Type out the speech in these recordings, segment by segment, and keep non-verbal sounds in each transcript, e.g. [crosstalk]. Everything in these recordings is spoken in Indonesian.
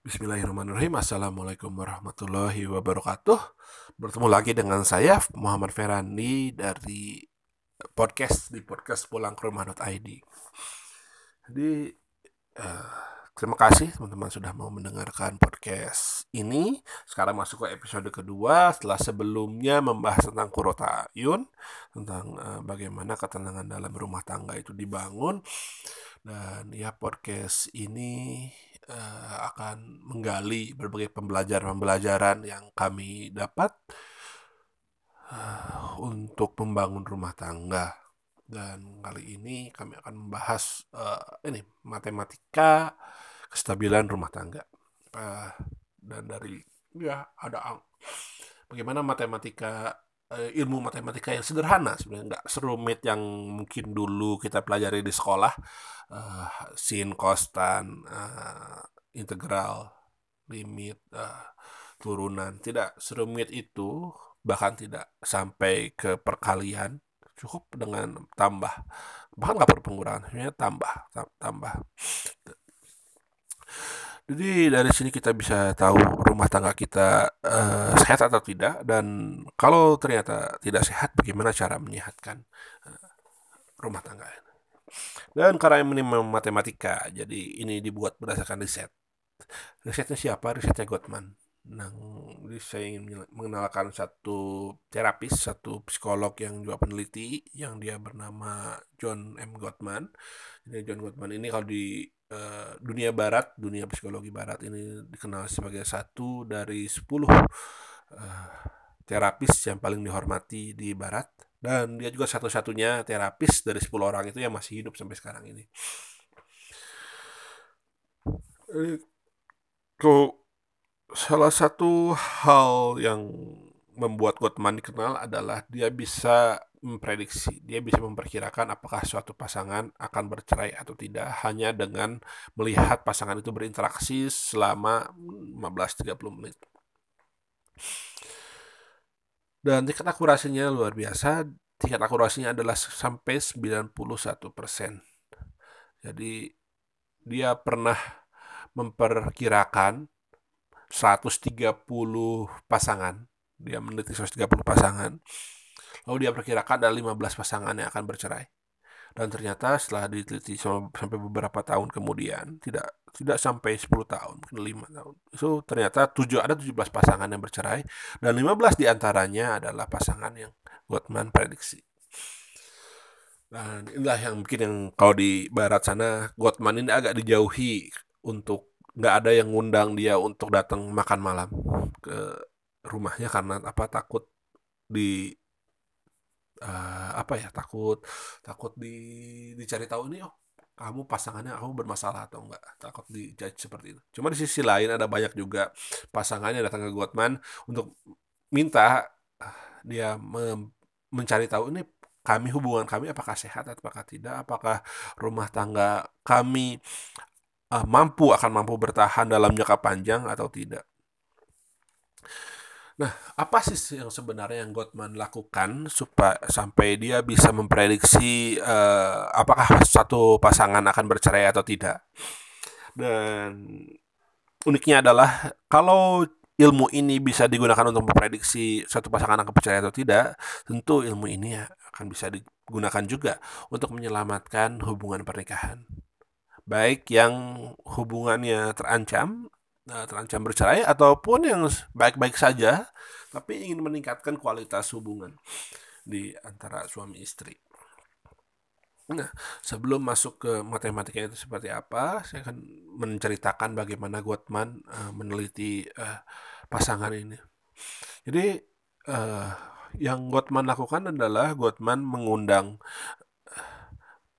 Bismillahirrahmanirrahim. Assalamualaikum warahmatullahi wabarakatuh. Bertemu lagi dengan saya Muhammad Ferandi dari podcast di podcast pulang ke rumah.id Jadi uh, terima kasih teman-teman sudah mau mendengarkan podcast ini. Sekarang masuk ke episode kedua setelah sebelumnya membahas tentang kurotayun Tentang uh, bagaimana ketenangan dalam rumah tangga itu dibangun. Dan ya podcast ini uh, akan menggali berbagai pembelajaran-pembelajaran yang kami dapat uh, untuk membangun rumah tangga. Dan kali ini kami akan membahas uh, ini matematika kestabilan rumah tangga. Uh, dan dari ya ada bagaimana matematika ilmu matematika yang sederhana sebenarnya. Nggak serumit yang mungkin dulu kita pelajari di sekolah. Uh, sin kostan uh, integral limit uh, turunan. Tidak serumit itu bahkan tidak sampai ke perkalian. Cukup dengan tambah. Bahkan nggak perlu pengurangan sebenarnya tambah tambah jadi dari sini kita bisa tahu rumah tangga kita uh, sehat atau tidak dan kalau ternyata tidak sehat bagaimana cara menyehatkan uh, rumah tangga. Dan karena ini matematika, jadi ini dibuat berdasarkan riset. Risetnya siapa? Risetnya Gottman. Nah, saya ingin mengenalkan satu terapis, satu psikolog yang juga peneliti, yang dia bernama John M. Gottman. Jadi John Gottman ini kalau di uh, dunia barat, dunia psikologi barat ini dikenal sebagai satu dari sepuluh uh, terapis yang paling dihormati di barat dan dia juga satu-satunya terapis dari 10 orang itu yang masih hidup sampai sekarang ini. Kok salah satu hal yang membuat Gottman dikenal adalah dia bisa memprediksi, dia bisa memperkirakan apakah suatu pasangan akan bercerai atau tidak hanya dengan melihat pasangan itu berinteraksi selama 15-30 menit. Dan tingkat akurasinya luar biasa, tingkat akurasinya adalah sampai 91%. Jadi dia pernah memperkirakan 130 pasangan, dia meneliti 130 pasangan Lalu dia perkirakan ada 15 pasangan yang akan bercerai. Dan ternyata setelah diteliti sampai beberapa tahun kemudian, tidak tidak sampai 10 tahun, mungkin 5 tahun. So, ternyata 7, ada 17 pasangan yang bercerai, dan 15 di antaranya adalah pasangan yang Gottman prediksi. Dan inilah yang mungkin yang kalau di barat sana, Gottman ini agak dijauhi untuk nggak ada yang ngundang dia untuk datang makan malam ke rumahnya karena apa takut di uh, apa ya takut takut di dicari tahu ini oh kamu pasangannya kamu bermasalah atau enggak takut dijudge seperti itu. Cuma di sisi lain ada banyak juga pasangannya datang ke Gottman untuk minta uh, dia mencari tahu ini kami hubungan kami apakah sehat atau apakah tidak? Apakah rumah tangga kami uh, mampu akan mampu bertahan dalam jangka panjang atau tidak Nah, apa sih yang sebenarnya yang Gottman lakukan supaya sampai dia bisa memprediksi uh, apakah satu pasangan akan bercerai atau tidak? Dan uniknya adalah kalau ilmu ini bisa digunakan untuk memprediksi satu pasangan akan bercerai atau tidak, tentu ilmu ini akan bisa digunakan juga untuk menyelamatkan hubungan pernikahan. Baik yang hubungannya terancam uh, terancam bercerai ataupun yang baik-baik saja tapi ingin meningkatkan kualitas hubungan di antara suami istri. Nah, sebelum masuk ke matematika itu seperti apa, saya akan menceritakan bagaimana Gottman uh, meneliti uh, pasangan ini. Jadi, uh, yang Gottman lakukan adalah Gottman mengundang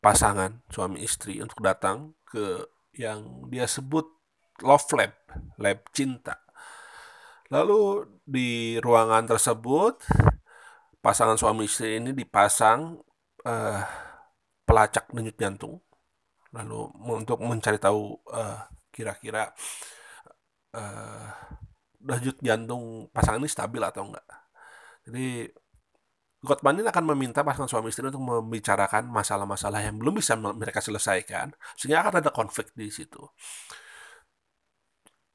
pasangan suami istri untuk datang ke yang dia sebut love lab, lab cinta. Lalu di ruangan tersebut pasangan suami istri ini dipasang uh, pelacak denyut jantung. Lalu untuk mencari tahu uh, kira-kira uh, denyut jantung pasangan ini stabil atau enggak. Jadi Gottman ini akan meminta pasangan suami istri untuk membicarakan masalah-masalah yang belum bisa mereka selesaikan, sehingga akan ada konflik di situ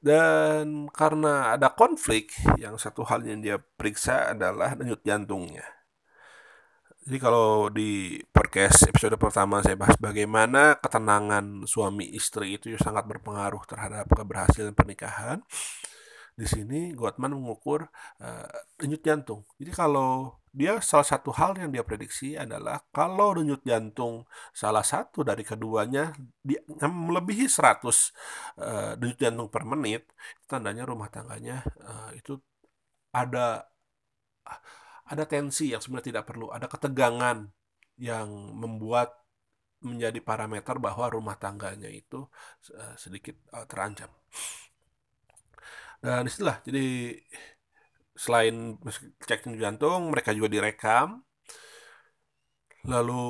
Dan karena ada konflik, yang satu hal yang dia periksa adalah denyut jantungnya. Jadi kalau di podcast episode pertama saya bahas bagaimana ketenangan suami istri itu sangat berpengaruh terhadap keberhasilan pernikahan. Di sini Gottman mengukur uh, denyut jantung. Jadi kalau dia salah satu hal yang dia prediksi adalah kalau denyut jantung salah satu dari keduanya di, melebihi 100 uh, denyut jantung per menit, tandanya rumah tangganya uh, itu ada ada tensi yang sebenarnya tidak perlu, ada ketegangan yang membuat menjadi parameter bahwa rumah tangganya itu uh, sedikit uh, terancam. Dan istilah jadi selain cek jantung, mereka juga direkam. Lalu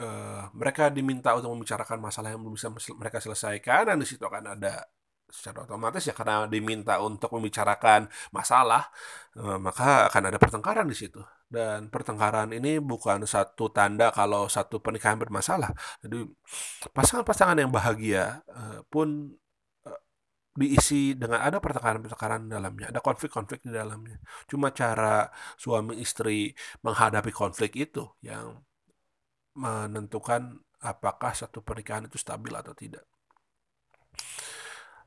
uh, mereka diminta untuk membicarakan masalah yang belum bisa mereka selesaikan dan di situ akan ada secara otomatis ya karena diminta untuk membicarakan masalah eh, maka akan ada pertengkaran di situ dan pertengkaran ini bukan satu tanda kalau satu pernikahan bermasalah jadi pasangan-pasangan yang bahagia eh, pun diisi dengan ada pertengkaran-pertengkaran dalamnya, ada konflik-konflik di dalamnya. Cuma cara suami istri menghadapi konflik itu yang menentukan apakah satu pernikahan itu stabil atau tidak.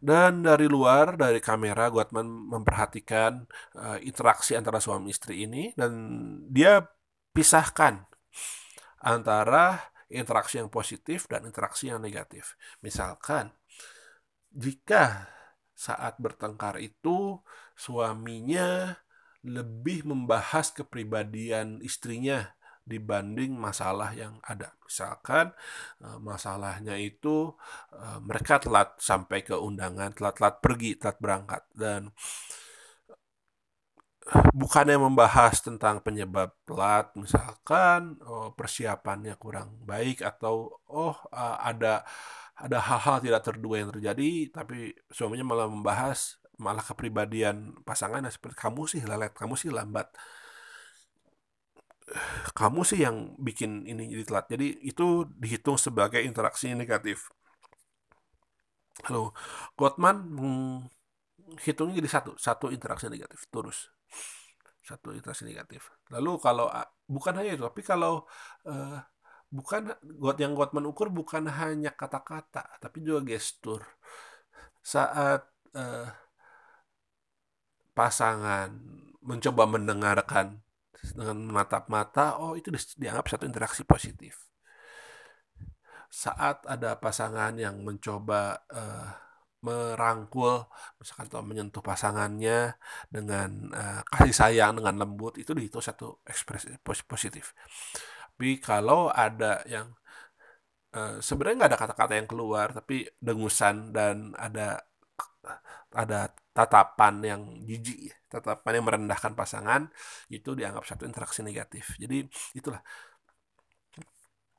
Dan dari luar, dari kamera, Guatman memperhatikan uh, interaksi antara suami istri ini dan dia pisahkan antara interaksi yang positif dan interaksi yang negatif. Misalkan, jika saat bertengkar itu suaminya lebih membahas kepribadian istrinya dibanding masalah yang ada. Misalkan eh, masalahnya itu eh, mereka telat sampai ke undangan, telat-telat pergi, telat berangkat dan bukannya membahas tentang penyebab telat, misalkan oh, persiapannya kurang baik atau oh eh, ada ada hal-hal tidak terduga yang terjadi, tapi suaminya malah membahas malah kepribadian pasangannya seperti kamu sih lelet, kamu sih lambat [sighs] kamu sih yang bikin ini jadi telat. Jadi itu dihitung sebagai interaksi negatif. Lalu Gottman hmm, jadi satu, satu interaksi negatif terus. Satu interaksi negatif. Lalu kalau bukan hanya itu, tapi kalau uh, bukan yang Gottman ukur bukan hanya kata-kata, tapi juga gestur. Saat uh, pasangan mencoba mendengarkan dengan menatap mata, oh itu dianggap satu interaksi positif. Saat ada pasangan yang mencoba uh, merangkul, misalkan atau menyentuh pasangannya dengan uh, kasih sayang, dengan lembut, itu dihitung satu ekspresi positif. Tapi kalau ada yang uh, sebenarnya nggak ada kata-kata yang keluar, tapi dengusan dan ada ada tatapan yang jijik, tatapan yang merendahkan pasangan, itu dianggap satu interaksi negatif. Jadi itulah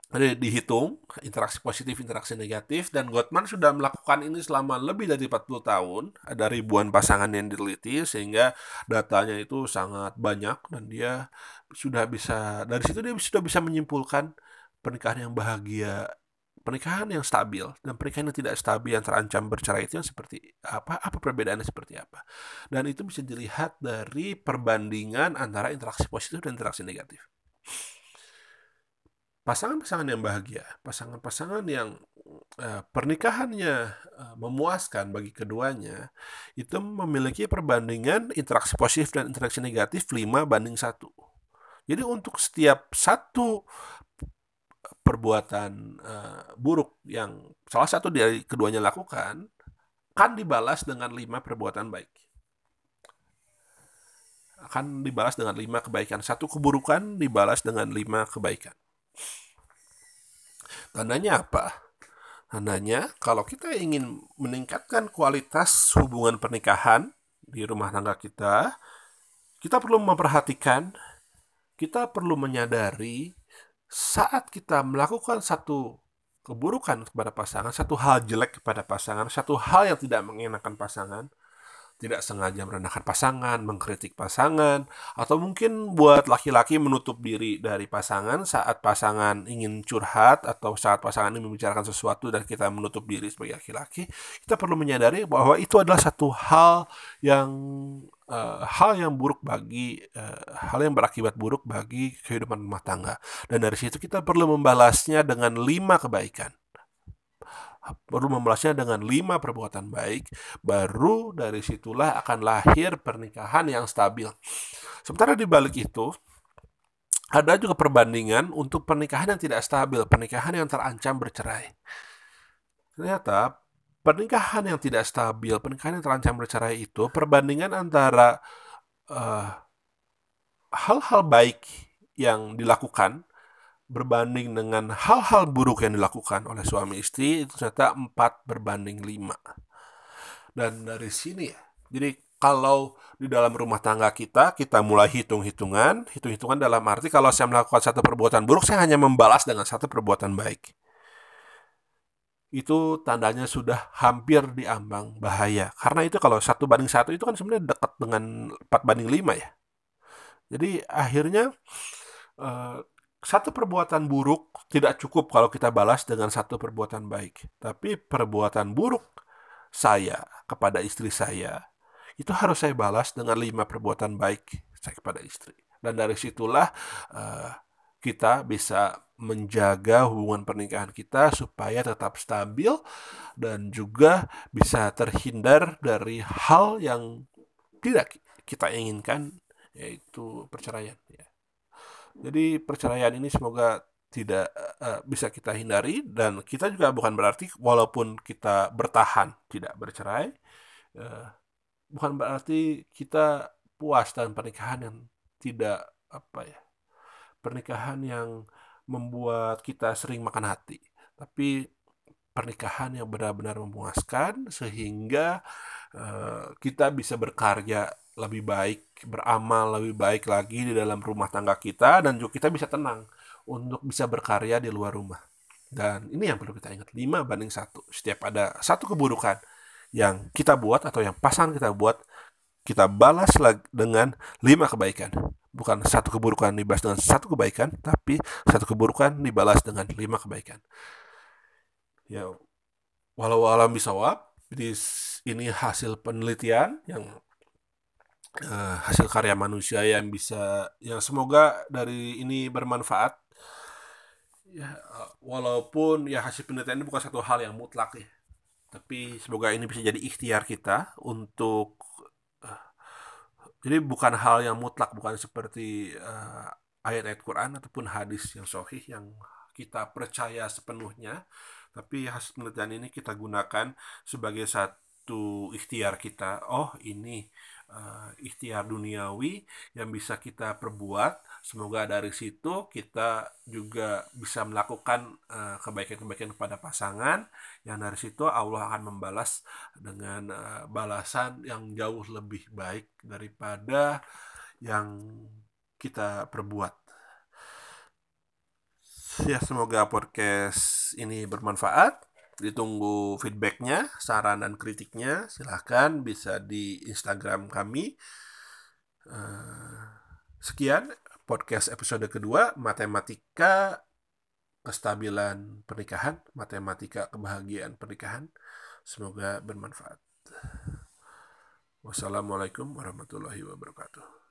ada dihitung interaksi positif, interaksi negatif dan Gottman sudah melakukan ini selama lebih dari 40 tahun. Ada ribuan pasangan yang diteliti sehingga datanya itu sangat banyak dan dia sudah bisa dari situ dia sudah bisa menyimpulkan pernikahan yang bahagia pernikahan yang stabil dan pernikahan yang tidak stabil yang terancam bercerai itu yang seperti apa apa perbedaannya seperti apa dan itu bisa dilihat dari perbandingan antara interaksi positif dan interaksi negatif pasangan-pasangan yang bahagia pasangan-pasangan yang uh, pernikahannya uh, memuaskan bagi keduanya itu memiliki perbandingan interaksi positif dan interaksi negatif 5 banding satu. Jadi untuk setiap satu perbuatan uh, buruk yang salah satu dari keduanya lakukan kan dibalas dengan lima perbuatan baik. Akan dibalas dengan lima kebaikan. Satu keburukan dibalas dengan lima kebaikan tandanya apa? Tandanya kalau kita ingin meningkatkan kualitas hubungan pernikahan di rumah tangga kita kita perlu memperhatikan kita perlu menyadari saat kita melakukan satu keburukan kepada pasangan, satu hal jelek kepada pasangan, satu hal yang tidak mengenakan pasangan, tidak sengaja merendahkan pasangan, mengkritik pasangan, atau mungkin buat laki-laki menutup diri dari pasangan saat pasangan ingin curhat atau saat pasangan ingin membicarakan sesuatu dan kita menutup diri sebagai laki-laki, kita perlu menyadari bahwa itu adalah satu hal yang uh, hal yang buruk bagi uh, hal yang berakibat buruk bagi kehidupan rumah tangga. Dan dari situ kita perlu membalasnya dengan lima kebaikan perlu membalasnya dengan lima perbuatan baik, baru dari situlah akan lahir pernikahan yang stabil. Sementara di balik itu, ada juga perbandingan untuk pernikahan yang tidak stabil, pernikahan yang terancam bercerai. Ternyata pernikahan yang tidak stabil, pernikahan yang terancam bercerai itu perbandingan antara eh, hal-hal uh, baik yang dilakukan berbanding dengan hal-hal buruk yang dilakukan oleh suami istri itu ternyata 4 berbanding 5. Dan dari sini ya. Jadi kalau di dalam rumah tangga kita, kita mulai hitung-hitungan. Hitung-hitungan dalam arti kalau saya melakukan satu perbuatan buruk, saya hanya membalas dengan satu perbuatan baik. Itu tandanya sudah hampir diambang bahaya. Karena itu kalau satu banding satu itu kan sebenarnya dekat dengan 4 banding 5 ya. Jadi akhirnya eh, satu perbuatan buruk tidak cukup kalau kita balas dengan satu perbuatan baik. Tapi perbuatan buruk saya kepada istri saya, itu harus saya balas dengan lima perbuatan baik saya kepada istri. Dan dari situlah uh, kita bisa menjaga hubungan pernikahan kita supaya tetap stabil dan juga bisa terhindar dari hal yang tidak kita inginkan yaitu perceraian ya. Jadi perceraian ini semoga tidak uh, bisa kita hindari dan kita juga bukan berarti walaupun kita bertahan tidak bercerai uh, bukan berarti kita puas dan pernikahan yang tidak apa ya pernikahan yang membuat kita sering makan hati. Tapi pernikahan yang benar-benar memuaskan sehingga uh, kita bisa berkarya lebih baik, beramal lebih baik lagi di dalam rumah tangga kita dan juga kita bisa tenang untuk bisa berkarya di luar rumah. Dan ini yang perlu kita ingat, 5 banding satu. Setiap ada satu keburukan yang kita buat atau yang pasangan kita buat, kita balas dengan lima kebaikan. Bukan satu keburukan dibalas dengan satu kebaikan, tapi satu keburukan dibalas dengan lima kebaikan. Ya, walau alam bisawab, ini hasil penelitian yang uh, hasil karya manusia yang bisa yang semoga dari ini bermanfaat. Ya walaupun ya hasil penelitian ini bukan satu hal yang mutlak ya tapi semoga ini bisa jadi ikhtiar kita untuk uh, jadi bukan hal yang mutlak bukan seperti uh, ayat-ayat Quran ataupun hadis yang sahih yang kita percaya sepenuhnya tapi hasil penelitian ini kita gunakan sebagai satu ikhtiar kita oh ini uh, ikhtiar duniawi yang bisa kita perbuat. Semoga dari situ kita juga bisa melakukan kebaikan kebaikan-kebaikan kepada pasangan yang dari situ Allah akan membalas dengan uh, balasan yang jauh lebih baik daripada yang kita perbuat. Ya semoga podcast ini bermanfaat ditunggu feedbacknya, saran dan kritiknya. Silahkan bisa di Instagram kami. Eh, sekian podcast episode kedua matematika kestabilan pernikahan, matematika kebahagiaan pernikahan. Semoga bermanfaat. Wassalamualaikum warahmatullahi wabarakatuh.